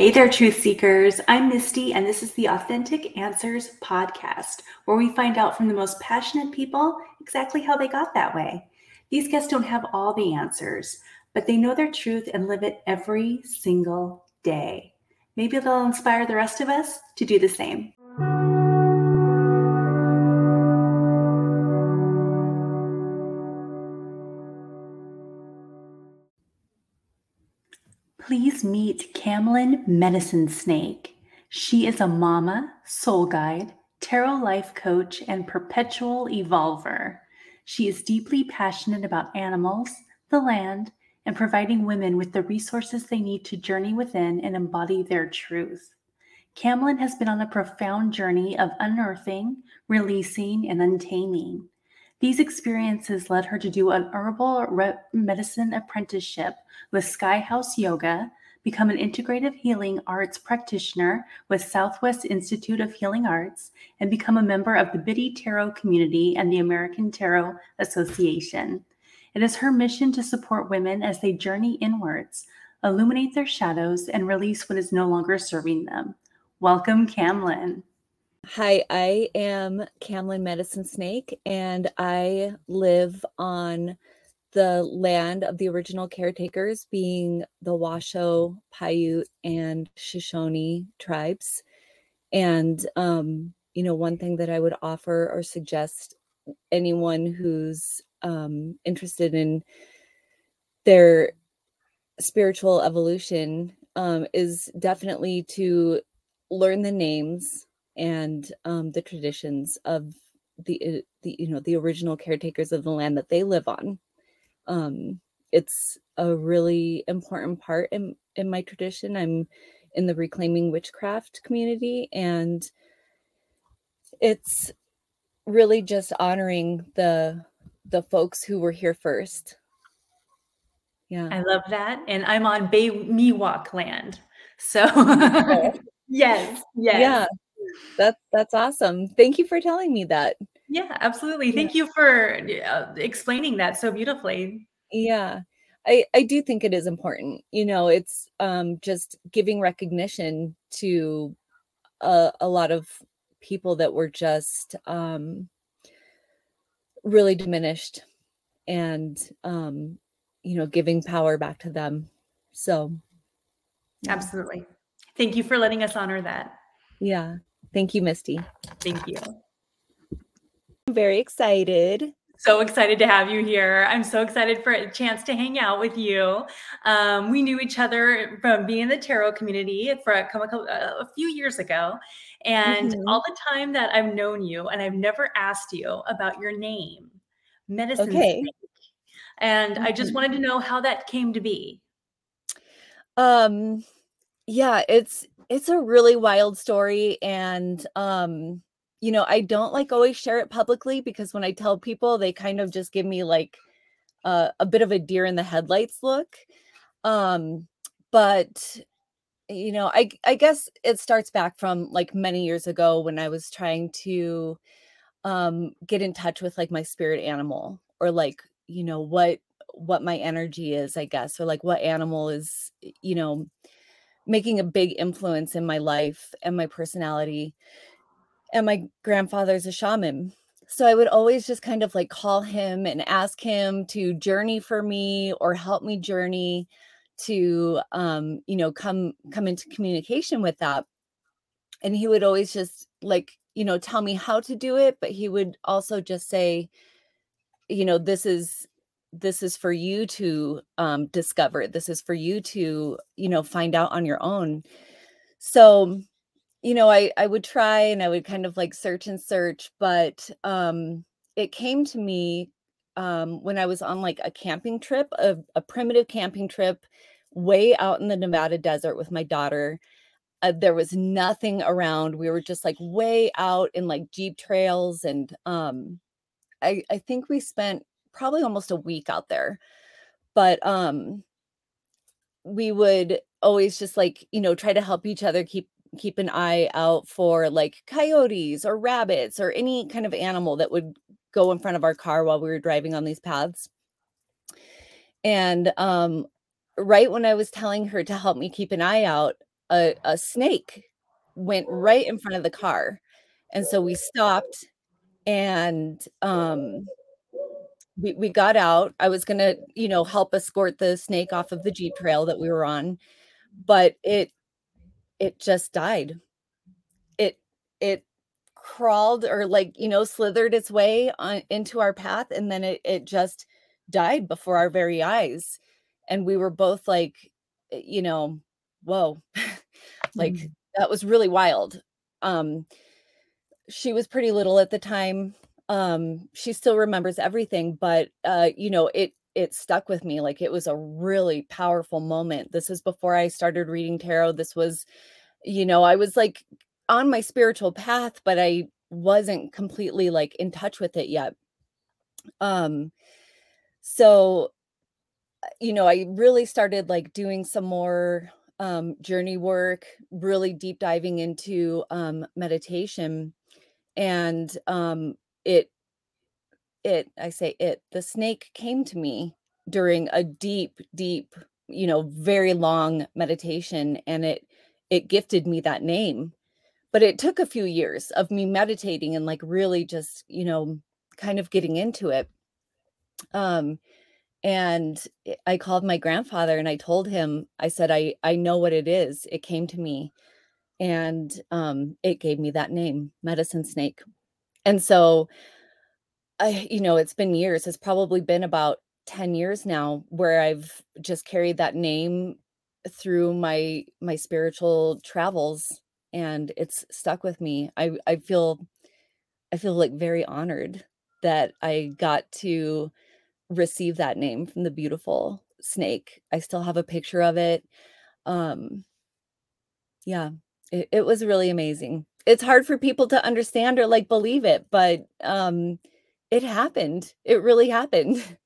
Hey there, truth seekers. I'm Misty, and this is the Authentic Answers podcast, where we find out from the most passionate people exactly how they got that way. These guests don't have all the answers, but they know their truth and live it every single day. Maybe they'll inspire the rest of us to do the same. Please meet Camlin Medicine Snake. She is a mama, soul guide, tarot life coach, and perpetual evolver. She is deeply passionate about animals, the land, and providing women with the resources they need to journey within and embody their truth. Camlin has been on a profound journey of unearthing, releasing, and untaming. These experiences led her to do an herbal medicine apprenticeship with Sky House Yoga, become an integrative healing arts practitioner with Southwest Institute of Healing Arts, and become a member of the Biddy Tarot community and the American Tarot Association. It is her mission to support women as they journey inwards, illuminate their shadows, and release what is no longer serving them. Welcome, Camlyn. Hi, I am Camlyn Medicinesnake, and I live on the land of the original caretakers, being the Washoe, Paiute, and Shoshone tribes. And, um, you know, one thing that I would offer or suggest anyone who's um, interested in their spiritual evolution um, is definitely to learn the names and um, the traditions of the uh, the you know the original caretakers of the land that they live on. Um, it's a really important part in in my tradition. I'm in the reclaiming witchcraft community, and it's really just honoring the the folks who were here first. Yeah, I love that, and I'm on Bay Miwok land, so yes, yes, yeah that's that's awesome. Thank you for telling me that. Yeah, absolutely. Thank you for uh, explaining that so beautifully. Yeah. I, I do think it is important. You know, it's um, just giving recognition to a, a lot of people that were just um, really diminished and, um, you know, giving power back to them. So, absolutely. Thank you for letting us honor that. Yeah. Thank you, Misty. Thank you. I'm very excited. So excited to have you here. I'm so excited for a chance to hang out with you. Um, we knew each other from being in the tarot community for a, a, a few years ago. And mm-hmm. all the time that I've known you, and I've never asked you about your name, Medicine okay. Snake. And mm-hmm. I just mm-hmm. wanted to know how that came to be. Um, yeah, it's it's a really wild story and um you know i don't like always share it publicly because when i tell people they kind of just give me like uh, a bit of a deer in the headlights look um but you know i i guess it starts back from like many years ago when i was trying to um get in touch with like my spirit animal or like you know what what my energy is i guess or like what animal is you know making a big influence in my life and my personality. And my grandfather's a shaman. So I would always just kind of like call him and ask him to journey for me or help me journey to um you know come come into communication with that. And he would always just like you know tell me how to do it, but he would also just say you know this is this is for you to um, discover this is for you to you know find out on your own. So you know i i would try and i would kind of like search and search but um it came to me um when i was on like a camping trip a, a primitive camping trip way out in the nevada desert with my daughter. Uh, there was nothing around. We were just like way out in like jeep trails and um i i think we spent probably almost a week out there. But um we would always just like, you know, try to help each other keep keep an eye out for like coyotes or rabbits or any kind of animal that would go in front of our car while we were driving on these paths. And um right when I was telling her to help me keep an eye out, a, a snake went right in front of the car. And so we stopped and um we, we got out. I was gonna, you know, help escort the snake off of the Jeep trail that we were on, but it it just died. It it crawled or like, you know, slithered its way on into our path and then it it just died before our very eyes. And we were both like, eh, you know, whoa. like mm. that was really wild. Um she was pretty little at the time um she still remembers everything but uh you know it it stuck with me like it was a really powerful moment. This is before i started reading tarot. This was you know i was like on my spiritual path but i wasn't completely like in touch with it yet. Um so uh, you know i really started like doing some more um journey work really deep diving into um meditation. And um it it i say it the snake came to me during a deep deep you know very long meditation and it it gifted me that name. But it took a few years of me meditating and like really just you know kind of getting into it. Um and i called my grandfather and i told him i said i i know what it is. It came to me. And um it gave me that name medicine snake and so I, you know, it's been years. It's probably been about 10 years now where I've just carried that name through my my spiritual travels and it's stuck with me. I I feel I feel like very honored that I got to receive that name from the beautiful snake. I still have a picture of it. Um yeah, it, it was really amazing it's hard for people to understand or like believe it, but um it happened. It really happened.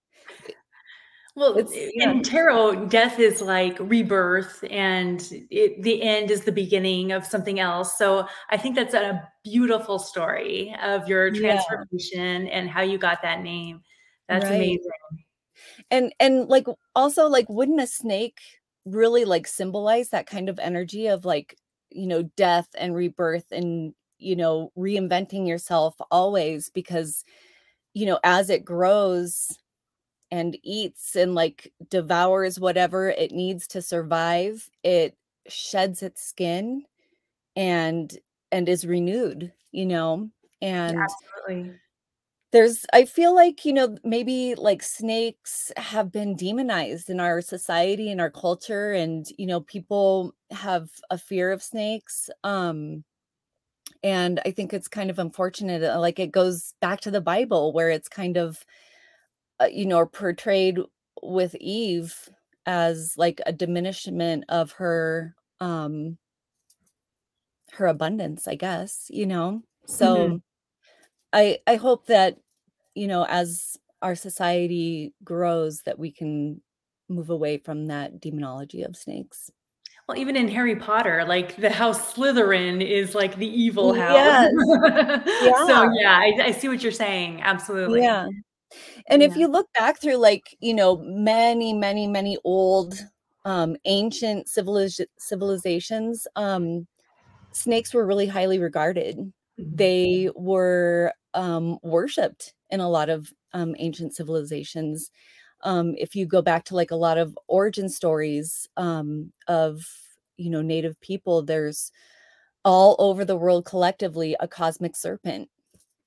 Well, it's, yeah. in tarot, death is like rebirth, and it, the end is the beginning of something else. So I think that's a beautiful story of your transformation yeah. and how you got that name. That's right. amazing. And and like also like wouldn't a snake really like symbolize that kind of energy of like you know death and rebirth and you know reinventing yourself always because you know as it grows and eats and like devours whatever it needs to survive it sheds its skin and and is renewed you know and yeah, absolutely there's i feel like you know maybe like snakes have been demonized in our society and our culture and you know people have a fear of snakes um and i think it's kind of unfortunate uh, like it goes back to the bible where it's kind of uh, you know portrayed with eve as like a diminishment of her um her abundance i guess you know so mm-hmm. I I hope that you know, as our society grows, that we can move away from that demonology of snakes. Well, even in Harry Potter, like the house Slytherin is like the evil house. Yes. yeah. So yeah, I, I, see what you're saying. Absolutely. Yeah. And yeah. if you look back through like, you know, many, many, many old um ancient civiliz- civilizations, um, snakes were really highly regarded. Mm-hmm. They were um worshipped in a lot of um, ancient civilizations. Um, if you go back to like a lot of origin stories um, of you know native people, there's all over the world collectively a cosmic serpent,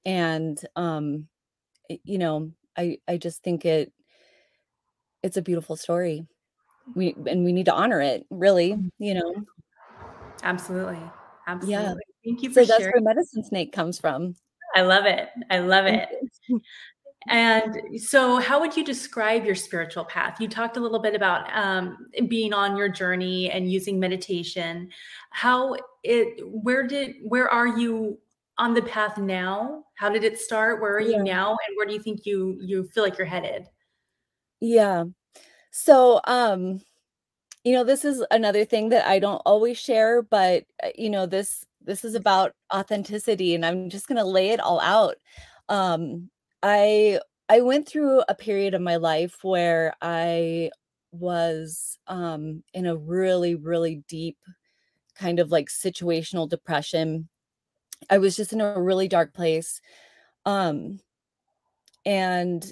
and um, you know I I just think it it's a beautiful story. We and we need to honor it, really. Mm-hmm. You know. Absolutely. Absolutely. Yeah. Thank you for so sharing. that's where medicine snake comes from. I love it. I love it. And so, how would you describe your spiritual path? You talked a little bit about um, being on your journey and using meditation. How it? Where did? Where are you on the path now? How did it start? Where are yeah. you now? And where do you think you you feel like you're headed? Yeah. So, um, you know, this is another thing that I don't always share, but uh, you know, this this is about authenticity and I'm just going to lay it all out. Um I I went through a period of my life where I was um in a really really deep kind of like situational depression. I was just in a really dark place. Um, and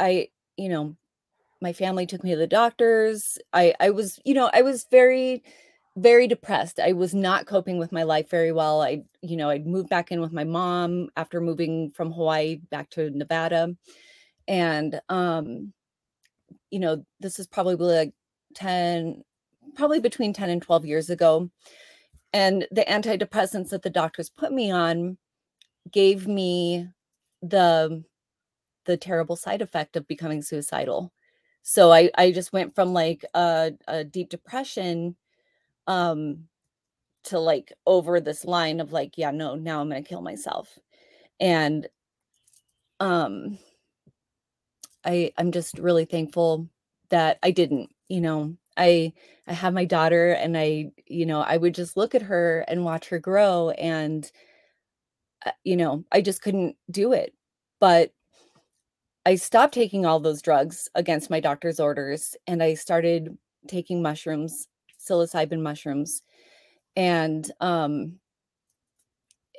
I, you know, my family took me to the doctors. I I was, you know, I was very very depressed. I was not coping with my life very well. I, you know, I'd moved back in with my mom after moving from Hawaii back to Nevada. And um you know, this is probably like 10 probably between 10 and 12 years ago. And the antidepressants that the doctors put me on gave me the the terrible side effect of becoming suicidal. So I I just went from like a, a deep depression um to like over this line of like yeah no now I'm to kill myself. And um I I'm just really thankful that I didn't, you know. I I have my daughter and I, you know, I would just look at her and watch her grow and uh, you know, I just couldn't do it. But I stopped taking all those drugs against my doctor's orders and I started taking mushrooms, psilocybin mushrooms. And um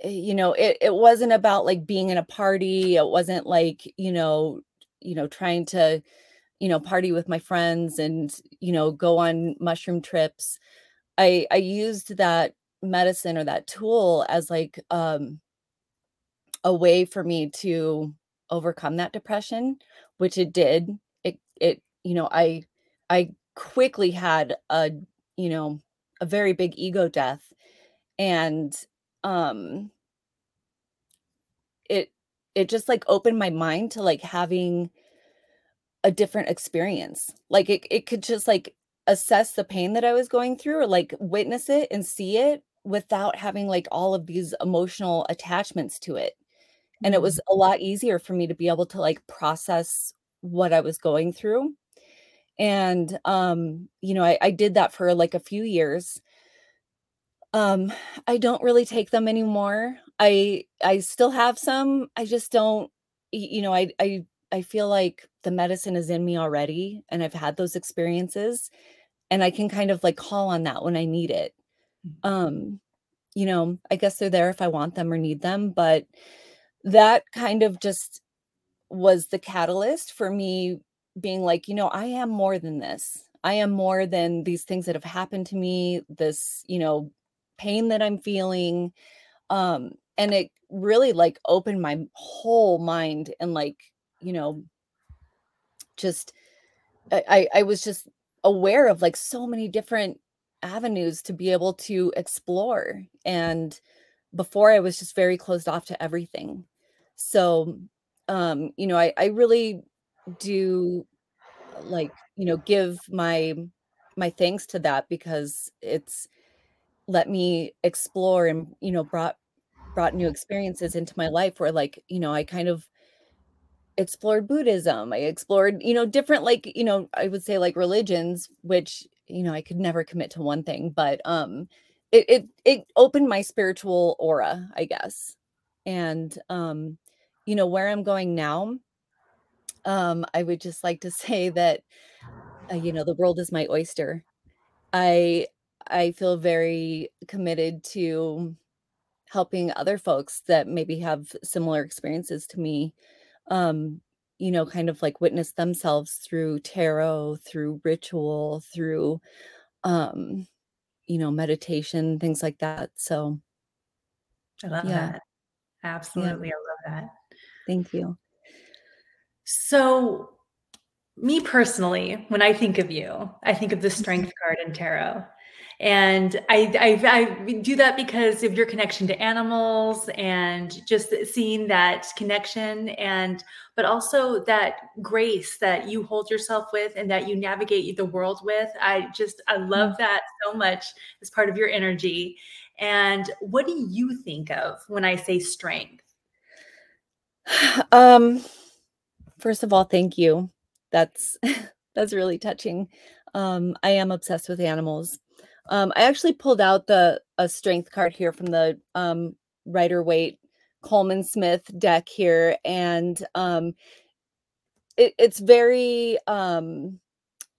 eh, you know, it it wasn't about like being in a party, it wasn't like, you know, you know, trying to you know, party with my friends and, you know, go on mushroom trips. I I used that medicine or that tool as like um a way for me to overcome that depression, which it did. It it you know, I I quickly had a, you know, a very big ego death and um it it just like opened my mind to like having a different experience. Like it it could just like assess the pain that I was going through or like witness it and see it without having like all of these emotional attachments to it. And it was Mm. a lot easier for me to be able to like process what I was going through. And um, you know, I, I did that for like a few years. Um, I don't really take them anymore. I I still have some. I just don't you know, I I I feel like the medicine is in me already and I've had those experiences and I can kind of like call on that when I need it. Um, you know, I guess they're there if I want them or need them, but that kind of just was the catalyst for me being like, you know, I am more than this. I am more than these things that have happened to me, this, you know, pain that I'm feeling. Um, and it really like opened my whole mind and like, you know, just I, I was just aware of like so many different avenues to be able to explore. And before I was just very closed off to everything. So um, you know, I, I really do like, you know, give my my thanks to that because it's let me explore and, you know, brought brought new experiences into my life where like, you know, I kind of explored Buddhism. I explored, you know, different like, you know, I would say like religions, which, you know, I could never commit to one thing, but um it it it opened my spiritual aura, I guess. And um, you know, where I'm going now, um, I would just like to say that uh, you know, the world is my oyster. I I feel very committed to helping other folks that maybe have similar experiences to me um you know kind of like witness themselves through tarot through ritual through um you know meditation things like that so I love yeah that. yeah Absolutely, I love that. thank you So, me personally, when I think of you, I think of the. Strength card in tarot. And I, I, I do that because of your connection to animals and just seeing that connection and but also that grace that you hold yourself with and that you navigate the world with. I just I love Mm. that so much as part of your energy. And what do you think of when I say strength? um first of all thank you. That's that's really touching. Um i am obsessed with animals. Um i actually pulled out the a strength card here from the um rider waite Colman smith deck here and um it, it's very um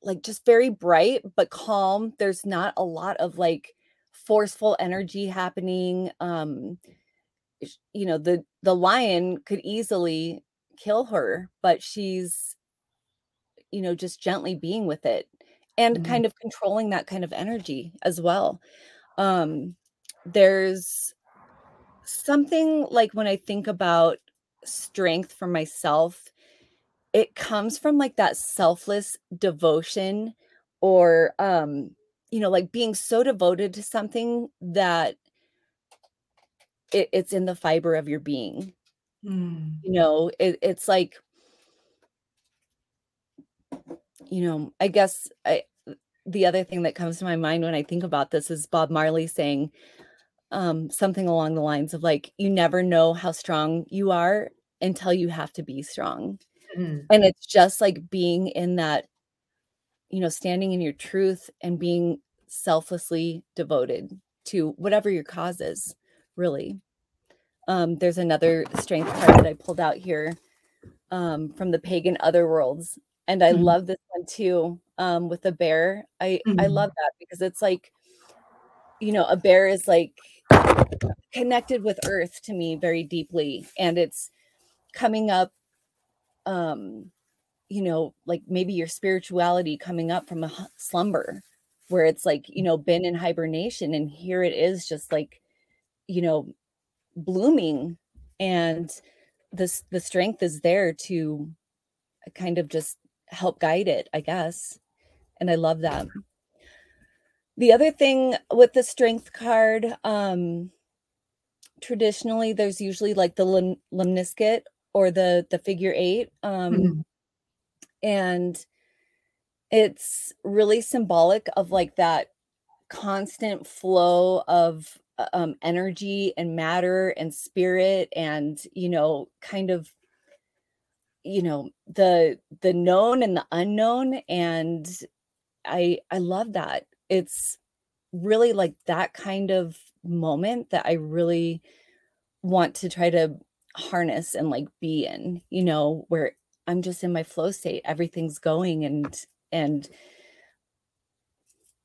like just very bright but calm. There's not a lot of like forceful energy happening um you know the the lion could easily kill her but she's you know just gently being with it and mm-hmm. kind of controlling that kind of energy as well um there's something like when i think about strength for myself it comes from like that selfless devotion or um you know like being so devoted to something that it, it's in the fiber of your being mm. you know it, it's like you know i guess i the other thing that comes to my mind when i think about this is bob marley saying um, something along the lines of like you never know how strong you are until you have to be strong mm. and it's just like being in that you know standing in your truth and being selflessly devoted to whatever your cause is really um, there's another strength card that i pulled out here um, from the pagan other worlds and i mm. love this one too um, with the bear i mm. i mm-hmm. love that because it's like you know a bear is like connected with earth to me very deeply and it's coming up um you know like maybe your spirituality coming up from a slumber where it's like you know been in hibernation and here it is just like you know blooming and this the strength is there to kind of just help guide it i guess and i love that the other thing with the strength card um traditionally there's usually like the lim- lemniscate or the the figure eight um mm-hmm. and it's really symbolic of like that constant flow of um, energy and matter and spirit and you know kind of you know the the known and the unknown and i i love that. It's really like that kind of moment that i really want to try to harness and like be in, you know, where I'm just in my flow state, everything's going and and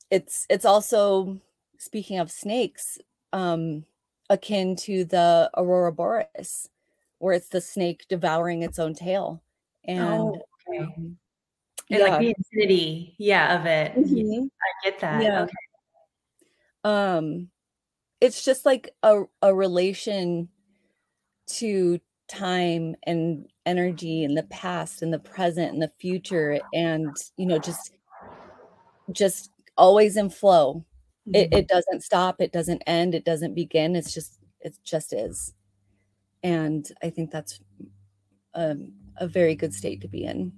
it's it's also speaking of snakes, um akin to the ouroboros where it's the snake devouring its own tail and oh, okay. um, and yeah. like the infinity yeah of it mm-hmm. i get that yeah. okay um it's just like a, a relation to time and energy and the past and the present and the future and you know just just always in flow mm-hmm. it, it doesn't stop it doesn't end it doesn't begin it's just it just is and i think that's a, a very good state to be in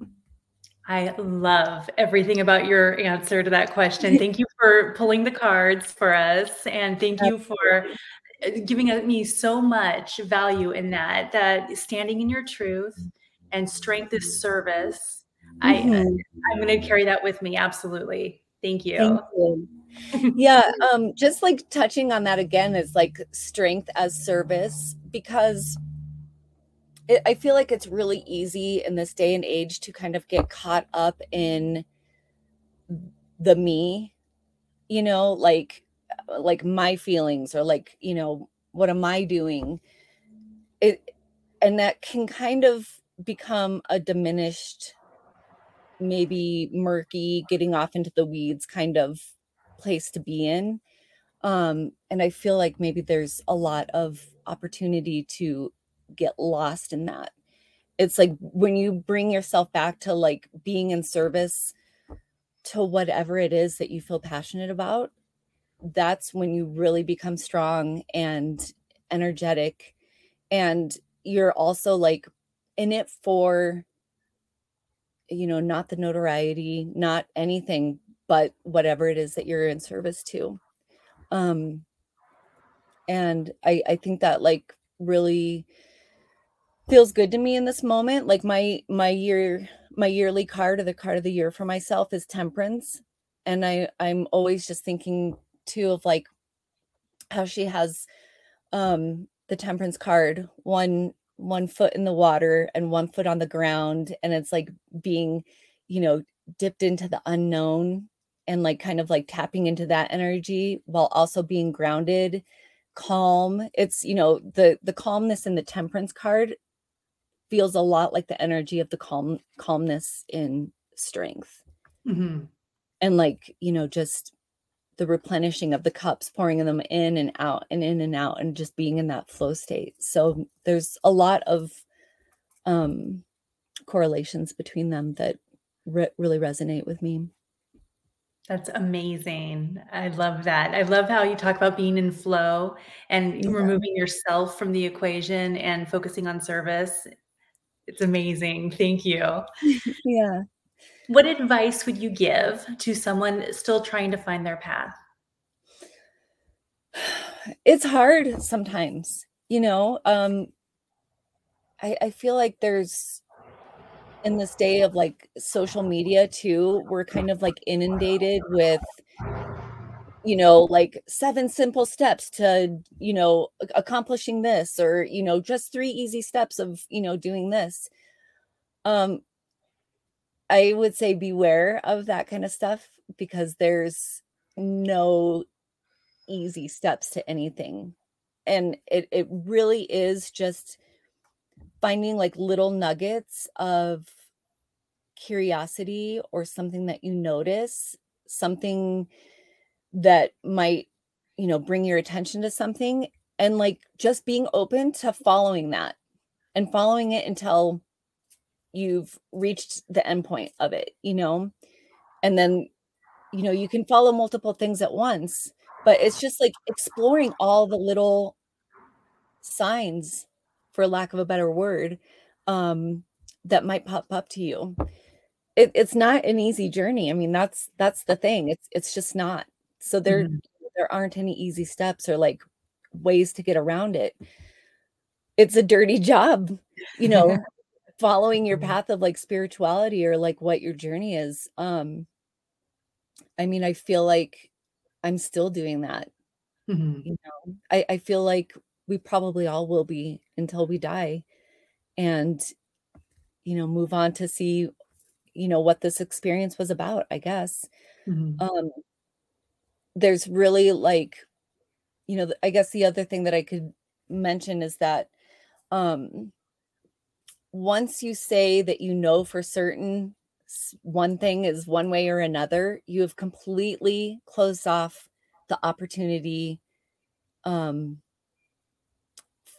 I love everything about your answer to that question. Thank you for pulling the cards for us. And thank you for giving me so much value in that that standing in your truth and strength is service mm-hmm. i i'm going to carry that with me absolutely thank you, thank you. yeah um just like touching on that again is like strength as service because it, i feel like it's really easy in this day and age to kind of get caught up in the me you know like like my feelings or like you know what am i doing it and that can kind of become a diminished maybe murky getting off into the weeds kind of place to be in. Um and i feel like maybe there's a lot of opportunity to get lost in that. It's like when you bring yourself back to like being in service to whatever it is that you feel passionate about that's when you really become strong and energetic. And you're also like in it for you know not the notoriety not anything but whatever it is that you're in service to. Um and i i think that like really feels good to me in this moment. Like my my year my yearly card or the card of the year for myself is temperance. And i i'm always just thinking too of like how she has um the temperance card. One one foot in the water and one foot on the ground and it's like being you know dipped into the unknown and like kind of like tapping into that energy while also being grounded calm it's you know the the calmness in the temperance card feels a lot like the energy of the calm calmness in strength Mhm. and like you know just the replenishing of the cups pouring them in and out and in and out and just being in that flow state so there's a lot of um correlations between them that re- really resonate with me That's amazing. I love that. I love how you talk about being in flow and Yeah. removing yourself from the equation and focusing on service. It's amazing. Thank you. yeah What advice would you give to someone still trying to find their path? it's hard sometimes you know um i i feel like there's in this day of like social media too we're kind of like inundated with you know like seven simple steps to you know accomplishing this or you know just three easy steps of you know doing this um i would say beware of that kind of stuff because there's no easy steps to anything and it it really is just finding like little nuggets of curiosity or something that you notice something that might you know bring your attention to something and like just being open to following that and following it until you've reached the end point of it you know? And then you know you can follow multiple things at once but it's just like exploring all the little signs for lack of a better word um that might pop up to you. It, it's not an easy journey i mean that's that's the thing it's it's just not. So there Mhm. there aren't any easy steps or like ways to get around it. It's a dirty job you know following your Mhm. path of like spirituality or like what your journey is um i mean i feel like i'm still doing that Mhm. you know i i feel like we probably all will be until we die and you know move on to see you know what this experience was about i guess Mhm. um there's really like you know i guess the other thing that i could mention is that um once you say that you know for certain one thing is one way or another you have completely closed off the opportunity um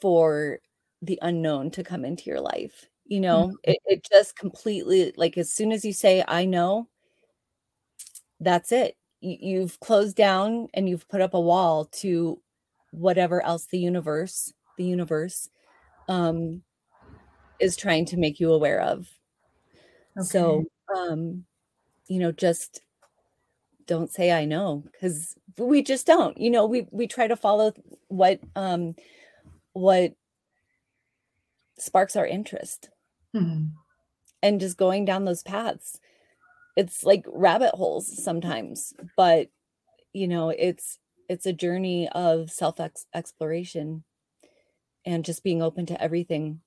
for the unknown to come into your life you know? It, it just completely like as soon as you say i know that's it. You, you've closed down and you've put up a wall to whatever else the universe the universe um is trying to make you aware of. So um you know just don't say i know because we just don't you know we we try to follow what um what sparks our interest. Mhm. and just going down those paths it's like rabbit holes sometimes but you know it's it's a journey of self exploration and just being open to everything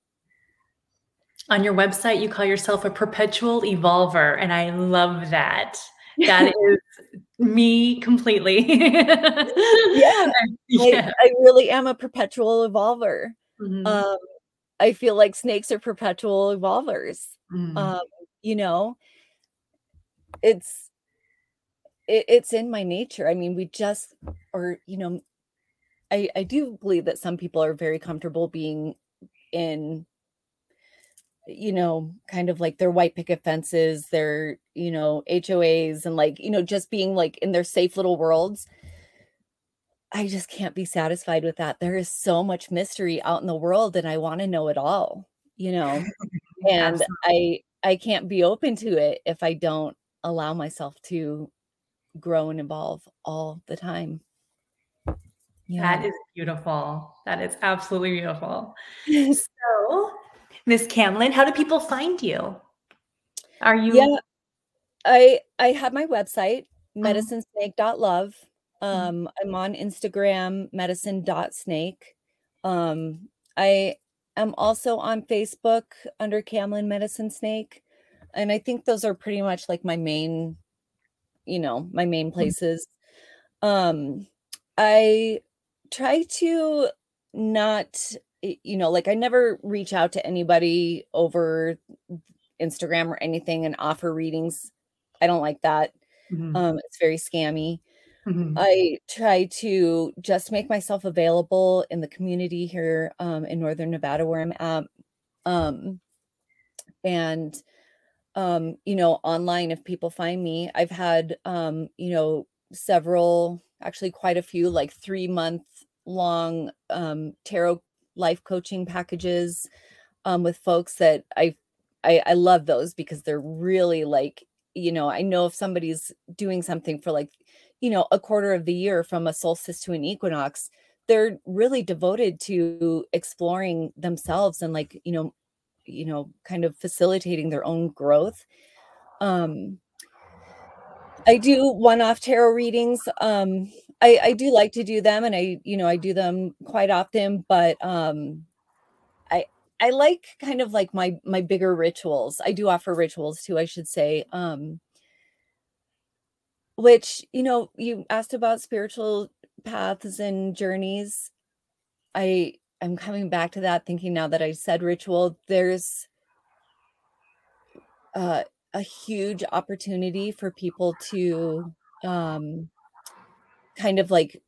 On your website, you call yourself a perpetual evolver, and I love that. That is me completely. Yeah, yeah. I, I really am a perpetual evolver Mhm. um i feel like snakes are perpetual evolvers Mm. um you know it's it, it's in my nature i mean we just or you know i i do believe that some people are very comfortable being in you know kind of like their white picket fences their you know hoas and like you know just being like in their safe little worlds i just can't be satisfied with that there is so much mystery out in the world and i want to know it all you know and Absolutely. i i can't be open to it if i don't allow myself to grow and evolve all the time yeah That is beautiful. That is absolutely beautiful. So, Miss Camlyn, how do people find you? Are you yeah i i have my website Mhm. medicinesnake.love Mhm. um i'm on instagram medicine.snake um i am also on facebook under Camlyn Medicinesnake and i think those are pretty much like my main you know, my main mm-hmm. places. Um, I try to not, you know, like I never reach out to anybody over Instagram or anything and offer readings. I don't like that. Mm-hmm. Um, it's very scammy. Mm-hmm. I try to just make myself available in the community here um, in Northern Nevada where I'm at. Um, and, um, you know, online, if people find me, I've had, um, you know, several, actually quite a few, like three month long um, tarot life coaching packages um, with folks that I, I, I love those because they're really like, you know, I know if somebody's doing something for like you know, a quarter of the year from a solstice to an equinox, they're really devoted to exploring themselves and like, you know, you know, kind of facilitating their own growth. Um I do one-off tarot readings. Um I, I do like to do them and I, you know, I do them quite often, but um I I like kind of like my my bigger rituals. I do offer rituals too, I should say. Um which, you know, you asked about spiritual paths and journeys. I I am coming back to that thinking now that I said ritual, there's uh, a huge opportunity for people to um, kind of like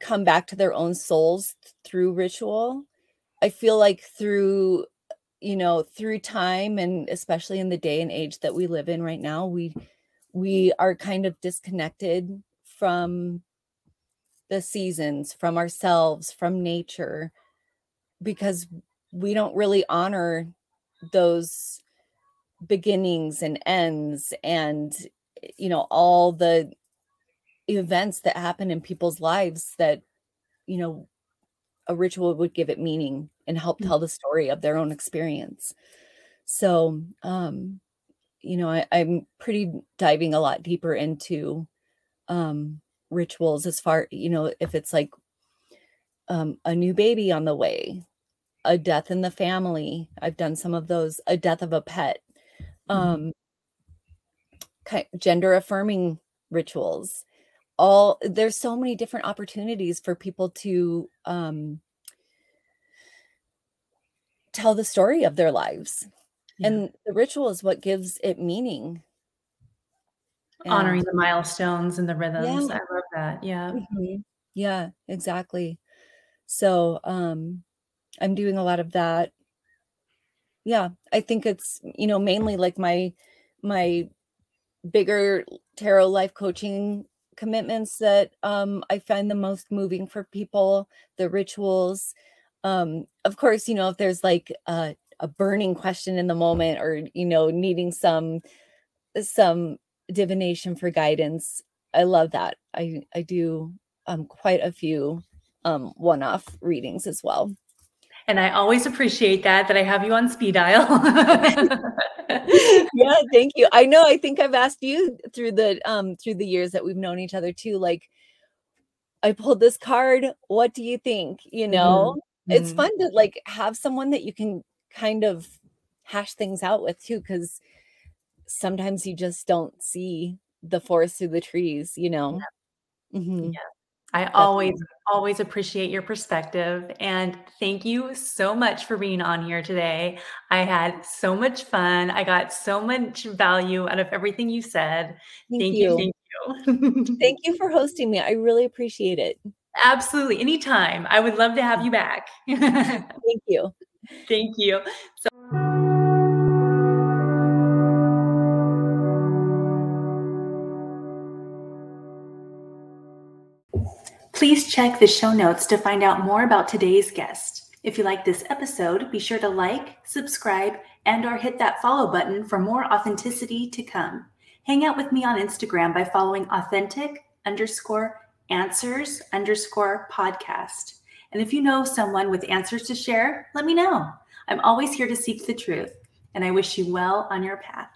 come back to their own souls through ritual. I feel like through you know through time and especially in the day and age that we live in right now we we are kind of disconnected from the seasons, from ourselves, from nature, because we don't really honor those beginnings and ends and you know all the events that happen in people's lives that you know a ritual would give it meaning and help mm. tell the story of their own experience so um you know, I, am pretty diving a lot deeper into um, rituals as far, you know, if it's like um, a new baby on the way, a death in the family. I've done some of those, a death of a pet, mm-hmm. um, kind, gender affirming rituals. All there's so many different opportunities for people to um, tell the story of their lives. Yeah. and the ritual is what gives it meaning. Honoring the milestones and the rhythms. Yeah. i love that. Yeah. Mm-hmm. yeah exactly. So um i'm doing a lot of that. Yeah i think it's you know mainly like my my bigger tarot life coaching commitments that um i find the most moving for people the rituals um of course you know if there's like uh a burning question in the moment or you know needing some some divination for guidance i love that. I i do um quite a few um one-off readings as well and i always appreciate that that i have you on speed dial yeah thank you i know i think i've asked you through the um through the years that we've known each other too like i pulled this card what do you think you know mm-hmm. it's mm-hmm. fun to like have someone that you can kind of hash things out with too because sometimes you just don't see the forest through the trees you know yeah. Mm-hmm. yeah. I Definitely. always, always appreciate your perspective. And thank you so much for being on here today. I had so much fun. I got so much value out of everything you said. Thank, thank you. you. Thank you. thank you for hosting me. I really appreciate it. Absolutely. Anytime. I would love to have you back. thank you. Thank you. So- Please check the show notes to find out more about today's guest. If you like this episode, be sure to like, subscribe, and or hit that follow button for more authenticity to come. Hang out with me on Instagram by following authentic underscore answers underscore podcast. And if you know someone with answers to share, let me know. I'm always here to seek the truth, and I wish you well on your path.